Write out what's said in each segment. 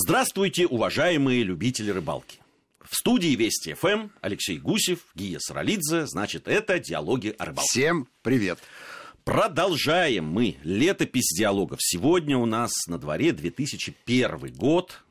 Здравствуйте, уважаемые любители рыбалки. В студии Вести ФМ Алексей Гусев, Гия Саралидзе. Значит, это «Диалоги о рыбалке». Всем привет. Продолжаем мы летопись диалогов. Сегодня у нас на дворе 2001 год.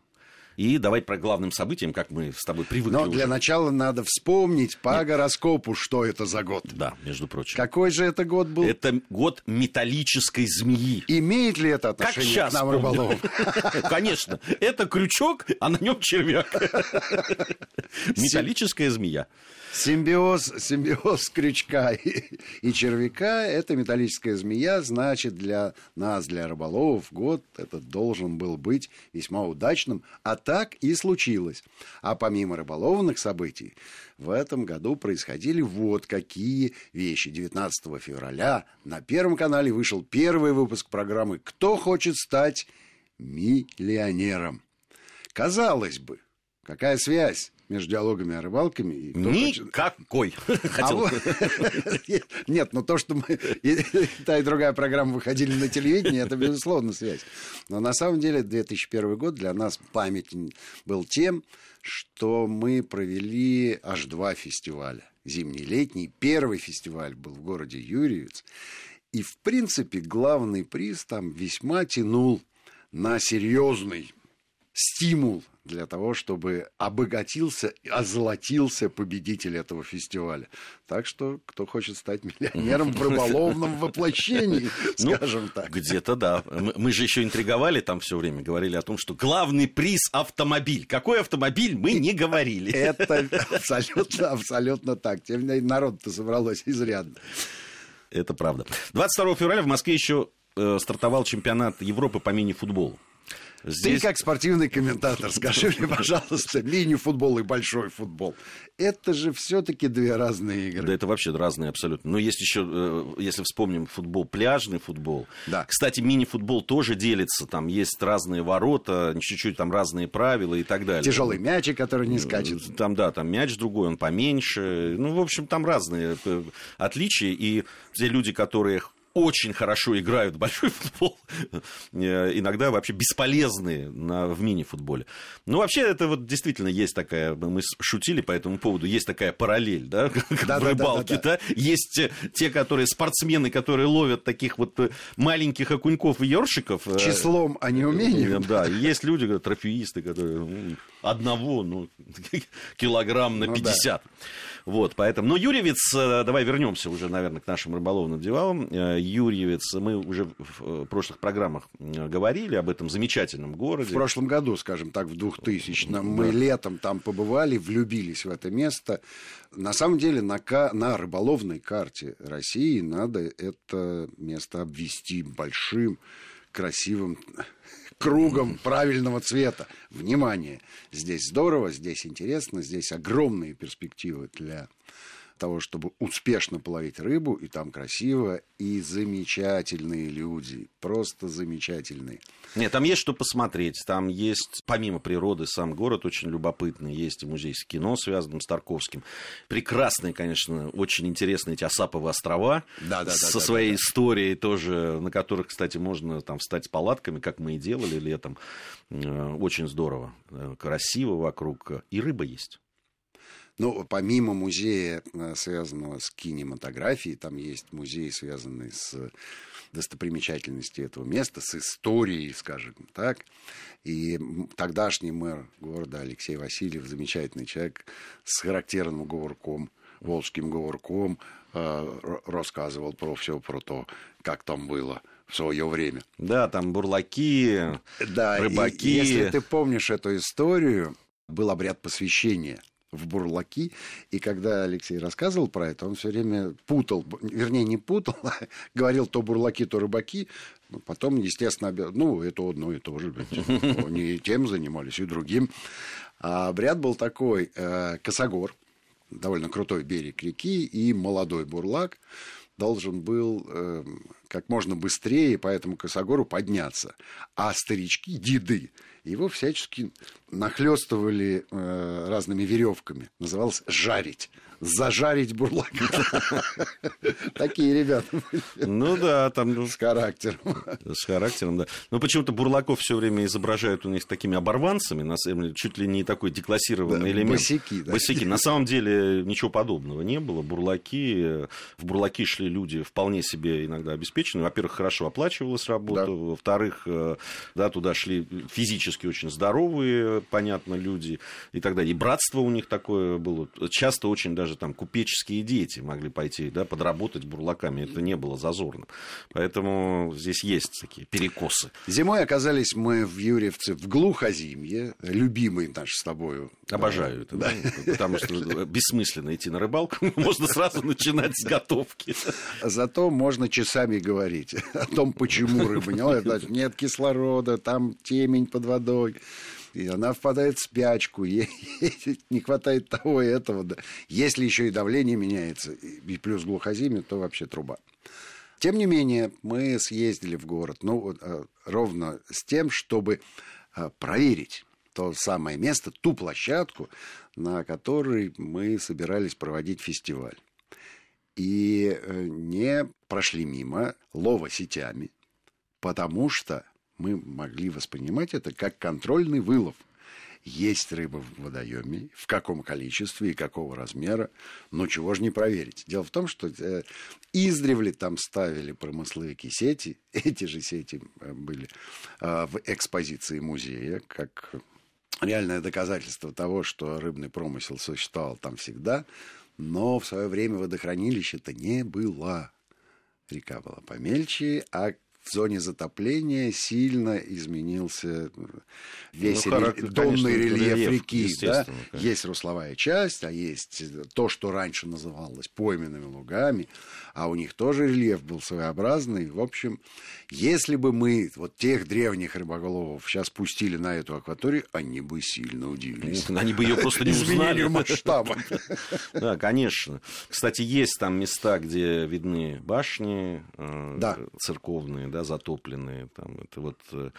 И давай про главным событиям, как мы с тобой привыкли Но уже. для начала надо вспомнить по гороскопу, что это за год. Да, между прочим. Какой же это год был? Это год металлической змеи. Имеет ли это Как отношение сейчас к нам, помню. рыболовам? Конечно. Это крючок, а на нем червяк. Металлическая змея. Симбиоз, симбиоз крючка и, и червяка – это металлическая змея, значит, для нас, для рыболовов, год этот должен был быть весьма удачным, а так и случилось. А помимо рыболовных событий, в этом году происходили вот какие вещи. 19 февраля на Первом канале вышел первый выпуск программы «Кто хочет стать миллионером?». Казалось бы, какая связь между диалогами о рыбалками и Никакой. а Хотел. вот- Нет, но то, что мы та и другая программа выходили на телевидении, это, безусловно, связь. Но на самом деле 2001 год для нас памятен был тем, что мы провели аж два фестиваля. Зимний летний. Первый фестиваль был в городе Юрьевец. И, в принципе, главный приз там весьма тянул на серьезный стимул для того, чтобы обогатился, озолотился победитель этого фестиваля. Так что, кто хочет стать миллионером в рыболовном воплощении, Ну, скажем так. Где-то да. Мы, же еще интриговали там все время, говорили о том, что главный приз автомобиль. Какой автомобиль, мы не говорили. Это абсолютно, абсолютно так. Тем не менее, народ-то собралось изрядно. Это правда. 22 февраля в Москве еще э, стартовал чемпионат Европы по мини-футболу. Ты как спортивный комментатор, скажи мне, пожалуйста, мини-футбол и большой футбол. Это же все-таки две разные игры. Да это вообще разные абсолютно. Но есть еще, э, если вспомним футбол, пляжный футбол. Да. Кстати, мини-футбол тоже делится. Там есть разные ворота, чуть-чуть там разные правила и так далее. Тяжелый мячик, который не скачет. Там, да, там мяч другой, он поменьше. Ну, в общем, там разные э, отличия. И те люди, которые очень хорошо играют в большой футбол, э, иногда вообще бесполезные на, в мини-футболе. Ну, вообще, это вот действительно есть такая, мы шутили по этому поводу, есть такая параллель, да, в рыбалке, да, есть э, те, которые, спортсмены, которые ловят таких вот э, маленьких окуньков и ёршиков. Числом, а не умением. да, есть люди, трофеисты, которые ну, одного, ну, килограмм на Ну да. 50. Вот, поэтому... Но Юрьевец, э, давай вернемся уже, наверное, к нашим рыболовным делам. Э, Юрьевец, мы уже в э, прошлых программах говорили об этом замечательном городе. В прошлом году, скажем так, в 2000 мы летом там побывали, влюбились в это место. На самом деле на, ка- на рыболовной карте России надо это место обвести большим, красивым кругом правильного цвета. Внимание! Здесь здорово, здесь интересно, здесь огромные перспективы для того, чтобы успешно половить рыбу, и там красиво, и замечательные люди, просто замечательные. Нет, там есть что посмотреть. Там есть, помимо природы, сам город очень любопытный. Есть и музей с кино, связанным с Тарковским. Прекрасные, конечно, очень интересные эти Осаповы острова. Да-да-да, Со да, своей да, да. историей тоже, на которых, кстати, можно там встать с палатками, как мы и делали летом. Э, Очень здорово. Э, Красиво вокруг. И рыба есть. Ну, помимо музея, э, связанного с кинематографией, там есть музей, связанный с достопримечательностью этого места, с историей, скажем так. И тогдашний мэр города Алексей Васильев, замечательный человек с характерным говорком, волжским говорком, э, рассказывал про все, про то, как там было в свое время. Да, там бурлаки, Да, и рыбаки. если ты помнишь эту историю, был обряд посвящения в бурлаки, и когда Алексей рассказывал про это, он все время путал, вернее, не путал, а говорил то бурлаки, то рыбаки, Ну, потом, естественно, ну, это одно и то же, они и тем занимались, и другим. А обряд был такой, э, косогор, довольно крутой берег реки, и молодой бурлак должен был э, как можно быстрее по этому косогору подняться. А старички, деды, его всячески нахлестывали э, разными веревками. Называлось «жарить» зажарить бурлака. Такие ребята Ну да, там... Ну, с характером. С характером, да. Но почему-то бурлаков все время изображают у них такими оборванцами, на самом деле, чуть ли не такой деклассированный элемент. Босяки, да. Босяки. На самом деле ничего подобного не было. Бурлаки, в бурлаки шли люди вполне себе иногда обеспеченные. Во-первых, хорошо оплачивалась работа. Во-вторых, э, да, туда шли физически очень здоровые, понятно, люди и так далее. И братство у них такое было. Часто очень даже даже там купеческие дети могли пойти да, подработать бурлаками. Это не было зазорно. Поэтому здесь есть такие перекосы. Зимой оказались мы в Юрьевце в глухозимье, любимый наш с тобою. Обожаю это, да. потому что бессмысленно идти на рыбалку, можно сразу начинать с готовки. Зато можно часами говорить о том, почему рыба не нет кислорода, там темень под водой и она впадает в спячку, ей не хватает того и этого. Если еще и давление меняется, и плюс глухозимие, то вообще труба. Тем не менее, мы съездили в город, ну, э, ровно с тем, чтобы э, проверить то самое место, ту площадку, на которой мы собирались проводить фестиваль. И э, не прошли мимо лова сетями, потому что мы могли воспринимать это как контрольный вылов. Есть рыба в водоеме, в каком количестве и какого размера, но чего же не проверить. Дело в том, что э, издревле там ставили промысловики сети, эти же сети э, были э, в экспозиции музея, как реальное доказательство того, что рыбный промысел существовал там всегда, но в свое время водохранилища-то не было. Река была помельче, а в зоне затопления сильно изменился весь ну, рельеф, донный рельеф, рельеф реки. Да? Есть русловая часть, а есть то, что раньше называлось пойменными лугами, а у них тоже рельеф был своеобразный. В общем, если бы мы вот тех древних рыбоголовов сейчас пустили на эту акваторию, они бы сильно удивились. Они бы ее просто не узнали. масштаба. Да, конечно. Кстати, есть там места, где видны башни э, церковные, да, затопленные. Там, это вот э,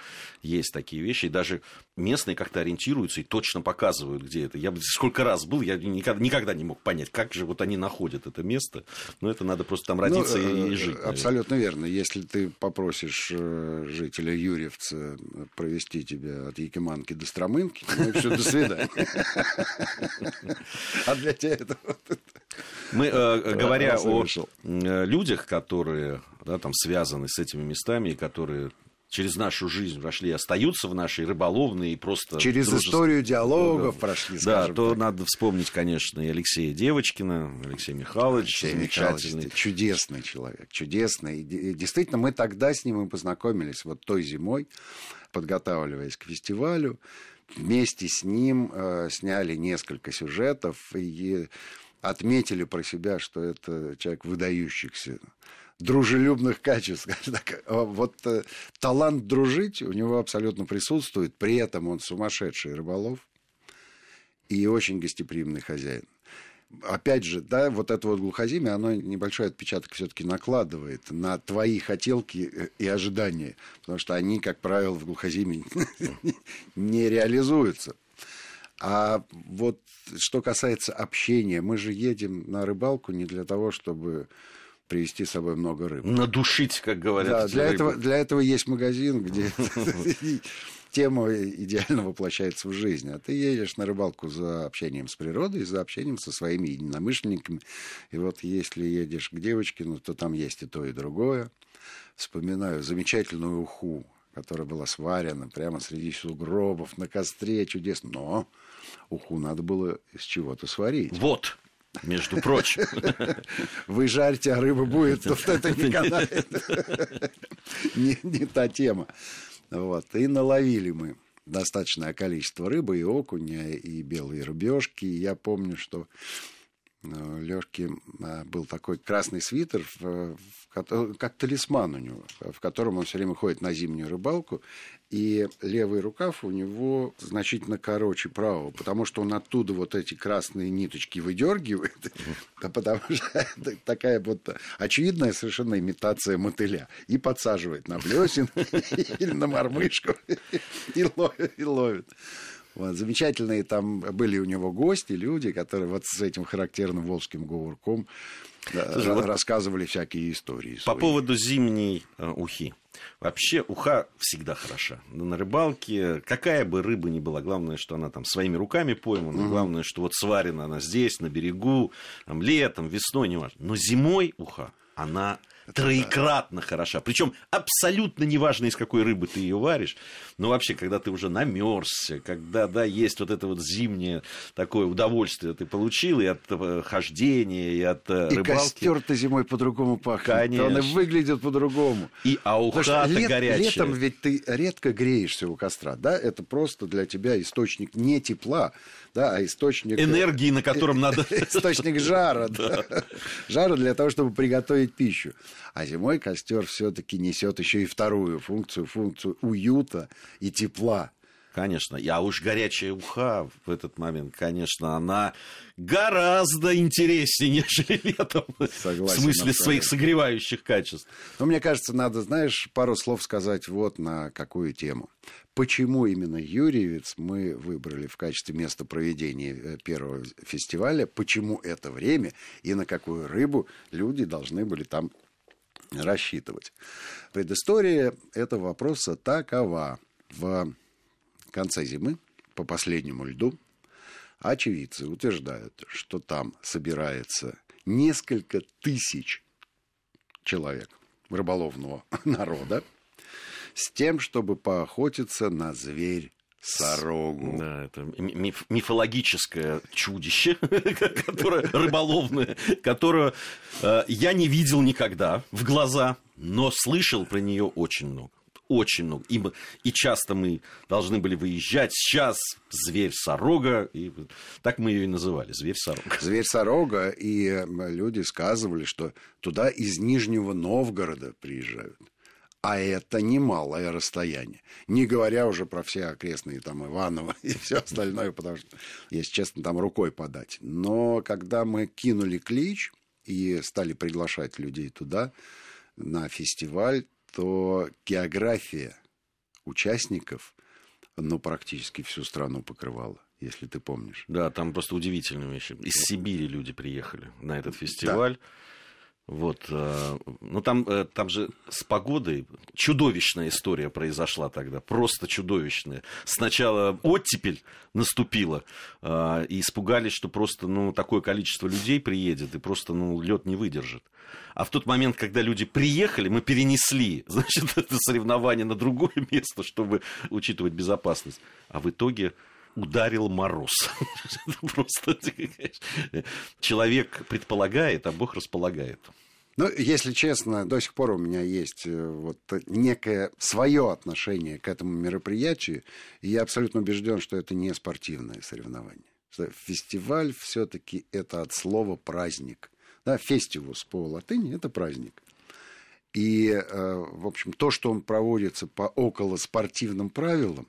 есть такие вещи. И даже местные как-то ориентируются и точно показывают, где это. Я сколько раз был, я никогда, никогда не мог понять, как же вот они находят это место. Но это надо просто там родиться ну, и, и жить. Наверное. Абсолютно верно. Если ты попросишь э, жителя Юрьевца провести тебя от Якиманки до Стромынки, ну все, до свидания. А для тебя это... Мы, э, говоря о людях, которые да, там связаны с этими местами, и которые через нашу жизнь прошли, остаются в нашей рыболовной и просто... Через дружеств... историю диалогов да, прошли, Да, то так. надо вспомнить, конечно, и Алексея Девочкина, Алексей Михайлович, Алексей замечательный. чудесный человек, чудесный. И действительно, мы тогда с ним и познакомились, вот той зимой, подготавливаясь к фестивалю. Вместе с ним э, сняли несколько сюжетов и отметили про себя, что это человек выдающихся дружелюбных качеств. А вот э, талант дружить у него абсолютно присутствует, при этом он сумасшедший рыболов и очень гостеприимный хозяин. Опять же, да, вот это вот глухозимие, оно небольшой отпечаток все-таки накладывает на твои хотелки э, и ожидания, потому что они, как правило, в глухозиме не реализуются. А вот что касается общения, мы же едем на рыбалку не для того, чтобы привезти с собой много рыбы. Надушить, как говорят. Да, для этого, для этого есть магазин, где тема идеально воплощается в жизнь. А ты едешь на рыбалку за общением с природой, за общением со своими единомышленниками. И вот если едешь к девочке, ну, то там есть и то, и другое. Вспоминаю замечательную уху, которая была сварена прямо среди сугробов, на костре, чудесно. Но уху надо было из чего-то сварить. Вот, между прочим. Вы жарите, а рыба будет, вот это не канает. не, не та тема. Вот. И наловили мы достаточное количество рыбы, и окуня, и белые рыбешки. И я помню, что Лёшки был такой красный свитер, как талисман у него, в котором он все время ходит на зимнюю рыбалку, и левый рукав у него значительно короче правого, потому что он оттуда вот эти красные ниточки выдергивает, да потому что такая вот очевидная совершенно имитация мотыля, и подсаживает на блесен или на мормышку и ловит. Вот, замечательные там были у него гости, люди, которые вот с этим характерным волжским говорком Слушай, вот рассказывали всякие истории. По свои. поводу зимней э, ухи. Вообще уха всегда хороша. На рыбалке какая бы рыба ни была, главное, что она там своими руками поймана, угу. главное, что вот сварена она здесь, на берегу, там, летом, весной, не важно. Но зимой уха, она троекратно хороша. Причем абсолютно неважно, из какой рыбы ты ее варишь. Но вообще, когда ты уже намерзся, когда да, есть вот это вот зимнее такое удовольствие ты получил и от э, хождения, и от э, и рыбалки. И костер-то зимой по-другому пахнет. Конечно. Он и выглядит по-другому. И ауха лет, горячая. Летом ведь ты редко греешься у костра, да? Это просто для тебя источник не тепла, да, а источник... Энергии, на котором надо... Источник жара, да. Жара для того, чтобы приготовить пищу. А зимой костер все-таки несет еще и вторую функцию, функцию уюта и тепла. Конечно. Я уж горячая уха в этот момент, конечно, она гораздо интереснее, нежели летом. Согласен, в смысле своих согревающих качеств. Но мне кажется, надо, знаешь, пару слов сказать вот на какую тему. Почему именно Юрьевец мы выбрали в качестве места проведения э, первого фестиваля? Почему это время и на какую рыбу люди должны были там рассчитывать? Предыстория этого вопроса такова. В конце зимы, по последнему льду, очевидцы утверждают, что там собирается несколько тысяч человек рыболовного народа с тем, чтобы поохотиться на зверь Сорогу. Да, это миф, мифологическое чудище, которое рыболовное, которое э, я не видел никогда в глаза, но слышал про нее очень много очень много. И, и часто мы должны были выезжать. Сейчас зверь-сорога. И так мы ее и называли. Зверь-сорога. Зверь-сорога. И люди сказывали, что туда из Нижнего Новгорода приезжают. А это немалое расстояние. Не говоря уже про все окрестные там Иваново и все остальное, потому что, если честно, там рукой подать. Но когда мы кинули клич и стали приглашать людей туда, на фестиваль, то география участников, ну, практически всю страну покрывала если ты помнишь. Да, там просто удивительные вещи. Из Сибири люди приехали на этот фестиваль. Да. Вот, э, ну там, э, там же с погодой чудовищная история произошла тогда, просто чудовищная. Сначала оттепель наступила, э, и испугались, что просто, ну, такое количество людей приедет, и просто, ну, лед не выдержит. А в тот момент, когда люди приехали, мы перенесли, значит, это соревнование на другое место, чтобы учитывать безопасность. А в итоге ударил мороз. Просто человек предполагает, а Бог располагает. Ну, если честно, до сих пор у меня есть э, вот некое свое отношение к этому мероприятию, и я абсолютно убежден, что это не спортивное соревнование. Что фестиваль все-таки это от слова праздник. Да, фестивус по латыни это праздник. И, э, в общем, то, что он проводится по около спортивным правилам,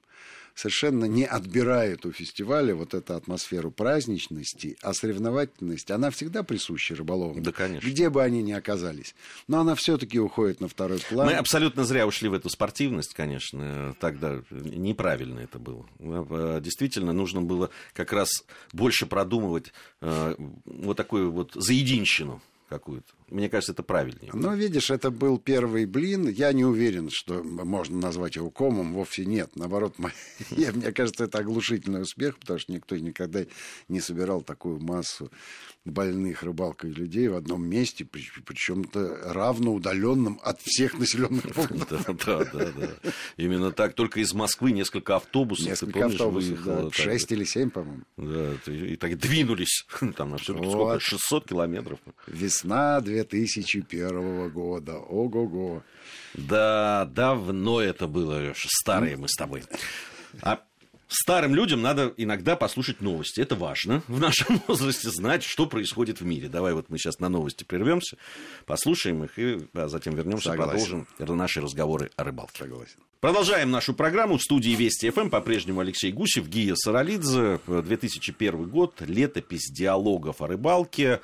совершенно не отбирает у фестиваля вот эту атмосферу праздничности, а соревновательность, она всегда присуща рыболовам. Да, конечно. Где бы они ни оказались. Но она все-таки уходит на второй план. Мы абсолютно зря ушли в эту спортивность, конечно. Тогда неправильно это было. Э, действительно, нужно было как раз больше продумывать э, вот такую вот заединщину какую-то. Мне кажется, это правильнее. Ну, видишь, это был первый блин. Я не уверен, что можно назвать его комом. Вовсе нет. Наоборот, мне кажется, это оглушительный успех, потому что никто никогда не собирал такую массу больных рыбалкой людей в одном месте, причем-то равно удаленном от всех населенных пунктов. Да, да, да. Именно так. Только из Москвы несколько автобусов. Несколько автобусов. Шесть или семь, по-моему. Да, и так двинулись. Там на сколько? 600 километров. Весна 2001 года. Ого-го. Да, давно это было. Старые мы с тобой. А Старым людям надо иногда послушать новости. Это важно в нашем возрасте знать, что происходит в мире. Давай вот мы сейчас на новости прервемся, послушаем их и а затем вернемся, продолжим наши разговоры о рыбалке. Согласен. Продолжаем нашу программу в студии Вести ФМ. По-прежнему Алексей Гусев, Гия Саралидзе. 2001 год, летопись диалогов о рыбалке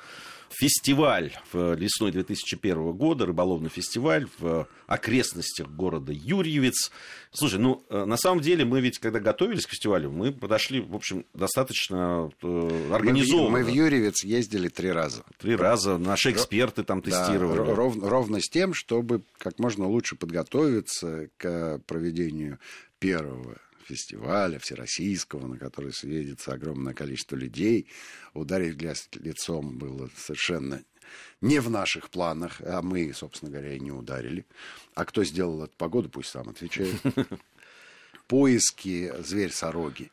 фестиваль лесной 2001 года, рыболовный фестиваль в окрестностях города Юрьевец. Слушай, ну, э, на самом деле, мы ведь, когда готовились к фестивалю, мы подошли, в общем, достаточно э, организованно. Мы в, мы в Юрьевец ездили три раза. Три раза. Наши эксперты там тестировали. Да, ров, ровно с тем, чтобы как можно лучше подготовиться к проведению первого фестиваля всероссийского, на который съедется огромное количество людей. Ударить грязь лицом было совершенно не в наших планах, а мы, собственно говоря, и не ударили. А кто сделал эту погоду, пусть сам отвечает. Поиски зверь-сороги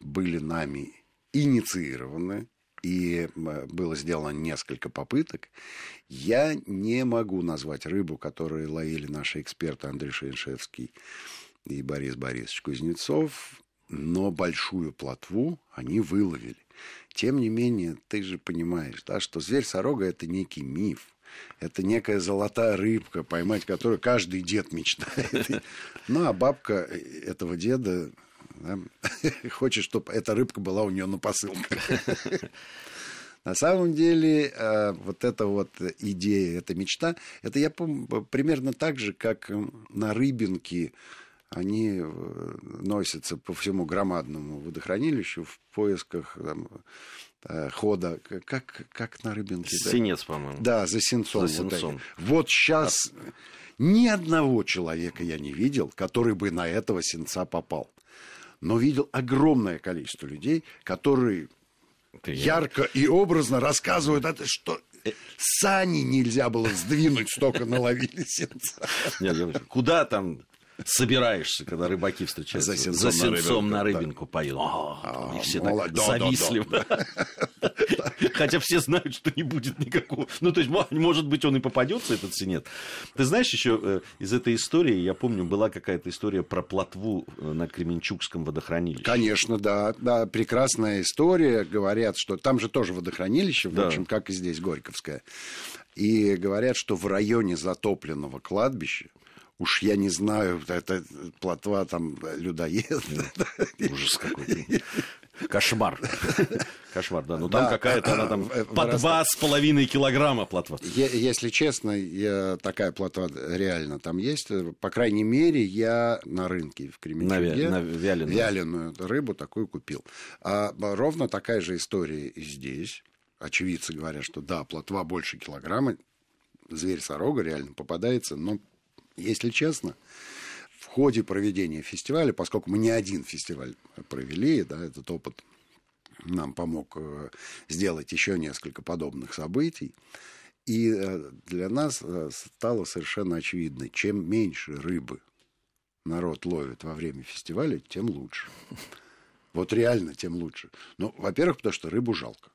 были нами инициированы, и было сделано несколько попыток. Я не могу назвать рыбу, которую ловили наши эксперты Андрей Шейншевский и Борис Борисович Кузнецов, но большую плотву они выловили. Тем не менее, ты же понимаешь, да, что зверь-сорога – это некий миф. Это некая золотая рыбка, поймать которую каждый дед мечтает. Ну, а бабка этого деда да, хочет, чтобы эта рыбка была у нее на посылках. На самом деле, э, вот эта вот идея, эта мечта, это я помню примерно так же, как на рыбинке они э, носятся по всему громадному водохранилищу в поисках там, э, хода, как, как на рыбинке. Синец, да? по-моему. Да, за сенцом. За сенцом. Вот, вот сейчас а... ни одного человека я не видел, который бы на этого сенца попал. Но видел огромное количество людей, которые Ты ярко и образно рассказывают это, что э, сани нельзя было сдвинуть, столько наловили сенца. Нет, куда там собираешься, когда рыбаки встречаются. За сенцом, За сенцом на рыбинку, да. поют. И все так завистливо. Хотя все знают, что не будет никакого. Ну, то есть, может быть, он и попадется, этот синет. Ты знаешь, еще э, из этой истории, я помню, была какая-то история про плотву э, на Кременчугском водохранилище. Конечно, да. Да, прекрасная история. Говорят, что там же тоже водохранилище, в общем, как и здесь, Горьковское. И говорят, что в районе затопленного кладбища уж я не знаю, это плотва там людоед. Ужас какой-то. Кошмар. Кошмар, да. Ну там да, какая-то она там по два с половиной килограмма плотва. Если честно, такая плотва реально там есть. По крайней мере, я на рынке в Кременчуге на, на вяленую. вяленую рыбу такую купил. А ровно такая же история и здесь. Очевидцы говорят, что да, плотва больше килограмма. Зверь-сорога реально попадается, но если честно, в ходе проведения фестиваля, поскольку мы не один фестиваль провели, да, этот опыт нам помог э, сделать еще несколько подобных событий. И э, для нас э, стало совершенно очевидно, чем меньше рыбы народ ловит во время фестиваля, тем лучше. Вот реально, тем лучше. Ну, во-первых, потому что рыбу жалко.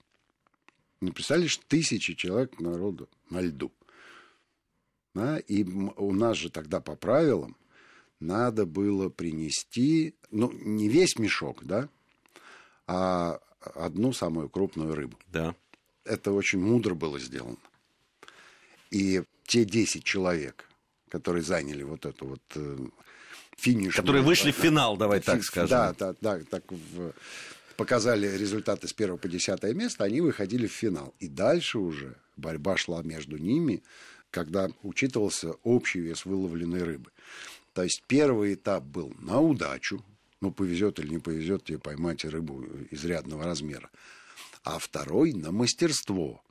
Не представляешь, тысячи человек народу на льду. Да? И у нас же тогда по правилам надо было принести, ну, не весь мешок, да, а одну самую крупную рыбу. Да. Это очень мудро было сделано. И те 10 человек, которые заняли вот эту вот э, финиш. Которые вышли в финал, давай так скажем. Да, да, да, так в, показали результаты с первого по десятое место, они выходили в финал. И дальше уже борьба шла между ними когда учитывался общий вес выловленной рыбы. То есть первый этап был на удачу, ну, повезет или не повезет тебе поймать рыбу изрядного размера. А второй на мастерство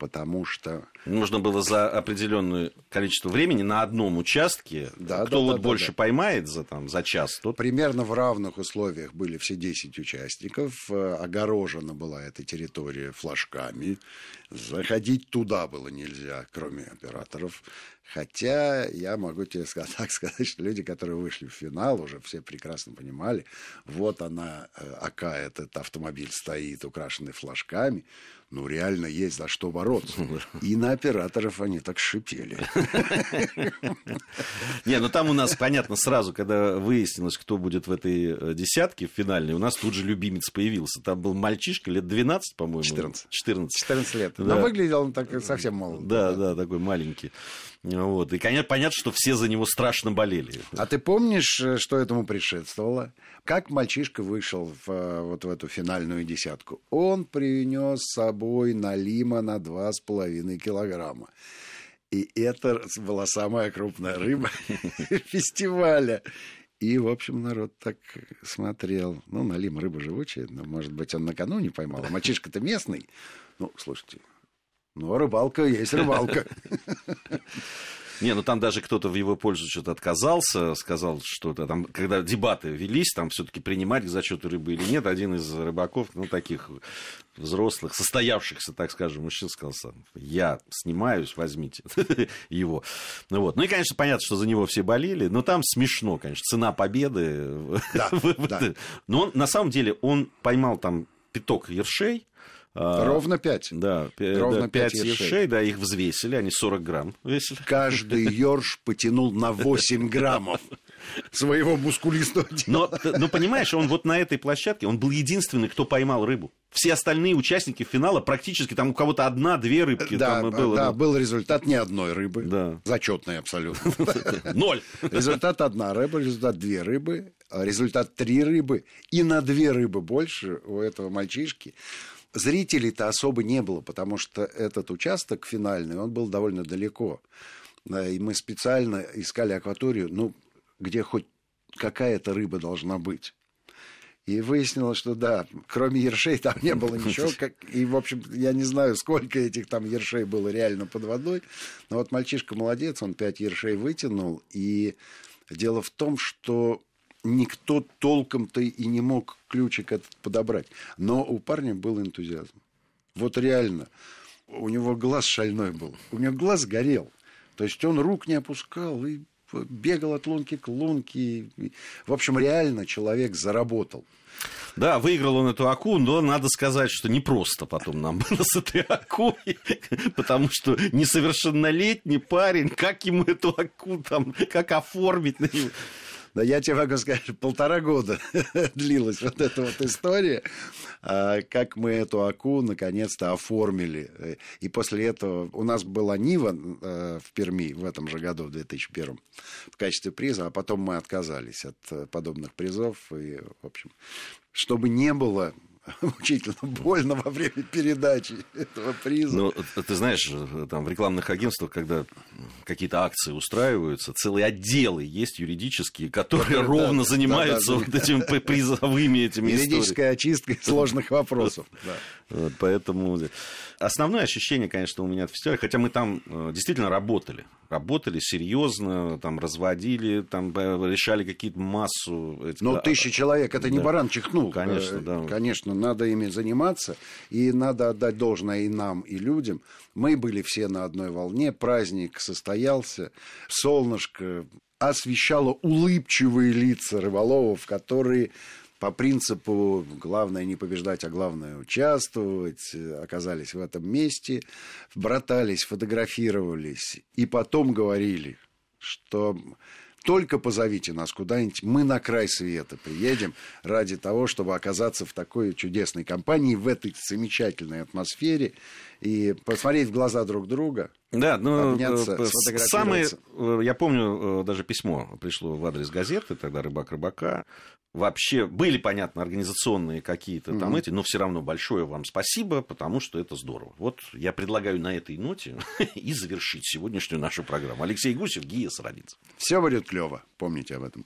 потому что... Нужно было за определенное количество времени на одном участке, да, кто да, вот да, больше да. поймает за, там, за час, тот... Примерно в равных условиях были все 10 участников, э, огорожена была эта территория флажками, заходить туда было нельзя, кроме операторов, Хотя я могу тебе сказать, так сказать, что люди, которые вышли в финал, уже все прекрасно понимали, вот она, э, АК, этот автомобиль стоит, украшенный флажками, ну, реально есть за что бороться. И на операторов они так шипели. Не, ну там у нас, понятно, сразу, когда выяснилось, кто будет в этой э, десятке в финальной, у нас тут же любимец появился. Там был мальчишка лет 12, по-моему. 14. 14. 14 лет. Да. Но выглядел он так совсем молодой. Да, да, такой маленький. Вот. И, конечно, понятно, что все за него страшно болели. А ты помнишь, э, что этому предшествовало? Как мальчишка вышел в, э, вот в эту финальную десятку? Он принес с собой налима на 2,5 килограмма. И это была самая крупная рыба фестиваля. И, в общем, народ так смотрел. Ну, налим рыба живучая, но, может быть, он накануне поймал. А мальчишка-то местный. Ну, слушайте, ну, рыбалка есть рыбалка. Не, ну там даже кто-то в его пользу что-то отказался, сказал что-то там, когда дебаты велись, там все-таки принимать к зачету рыбы или нет, один из рыбаков, ну, таких взрослых, состоявшихся, так скажем, мужчин сказал сам, я снимаюсь, возьмите его. Ну, вот. ну и, конечно, понятно, что за него все болели, но там смешно, конечно, цена победы. Да, да. Но он, на самом деле он поймал там пяток ершей, ровно 5. Да, Ровно 5 ершей, да, их взвесили, они 40 грамм весили. Каждый ерш потянул на 8 граммов своего мускулистого тела. Но, но понимаешь, он вот на этой площадке, он был единственный, кто поймал рыбу. Все остальные участники финала практически там у кого-то одна-две рыбки да, там было. Да, был результат ни одной рыбы. Да. Зачетный абсолютно. Ноль. Результат одна рыба, результат две рыбы, результат три рыбы. И на две рыбы больше у этого мальчишки. Зрителей-то особо не было, потому что этот участок финальный, он был довольно далеко. И мы специально искали акваторию, ну, где хоть какая-то рыба должна быть. И выяснилось, что да, кроме ершей там не было ничего. Как, и, в общем, я не знаю, сколько этих там ершей было реально под водой. Но вот мальчишка молодец, он пять ершей вытянул. И дело в том, что никто толком-то и не мог ключик этот подобрать. Но у парня был энтузиазм. Вот реально. У него глаз шальной был. У него глаз горел. То есть он рук не опускал и бегал от лунки к лунке. В общем, реально человек заработал. Да, выиграл он эту аку, но надо сказать, что не просто потом нам было с этой акой, потому что несовершеннолетний парень, как ему эту аку там, как оформить на него. Да я тебе могу сказать, полтора года длилась вот эта вот история, а, как мы эту АКУ наконец-то оформили. И после этого у нас была Нива э, в Перми в этом же году, в 2001, в качестве приза, а потом мы отказались от э, подобных призов. И, в общем, чтобы не было мучительно больно во время передачи этого приза. Ну, ты знаешь, там в рекламных агентствах, когда какие-то акции устраиваются, целые отделы есть юридические, которые ровно занимаются вот этими призовыми этими Юридической очисткой сложных вопросов. поэтому основное ощущение, конечно, у меня от фестиваля, хотя мы там э, действительно работали, работали серьезно, там разводили, там э, решали какие-то массу. Но да, тысячи человек, это да. не баран чихнул. Конечно, э, да. Конечно, надо ими заниматься, и надо отдать должное и нам, и людям. Мы были все на одной волне, праздник состоялся, солнышко освещало улыбчивые лица рыболовов, которые по принципу главное не побеждать, а главное участвовать, оказались в этом месте, братались, фотографировались и потом говорили, что только позовите нас куда-нибудь, мы на край света приедем ради того, чтобы оказаться в такой чудесной компании, в этой замечательной атмосфере и посмотреть в глаза друг друга. Да, ну, э, самые, э, я помню, э, даже письмо пришло в адрес газеты, тогда «Рыбак рыбака», вообще были, понятно, организационные какие-то там mm-hmm. эти, но все равно большое вам спасибо, потому что это здорово. Вот я предлагаю на этой ноте и завершить сегодняшнюю нашу программу. Алексей Гусев, Гия Сарабинцев. Все будет клево, помните об этом.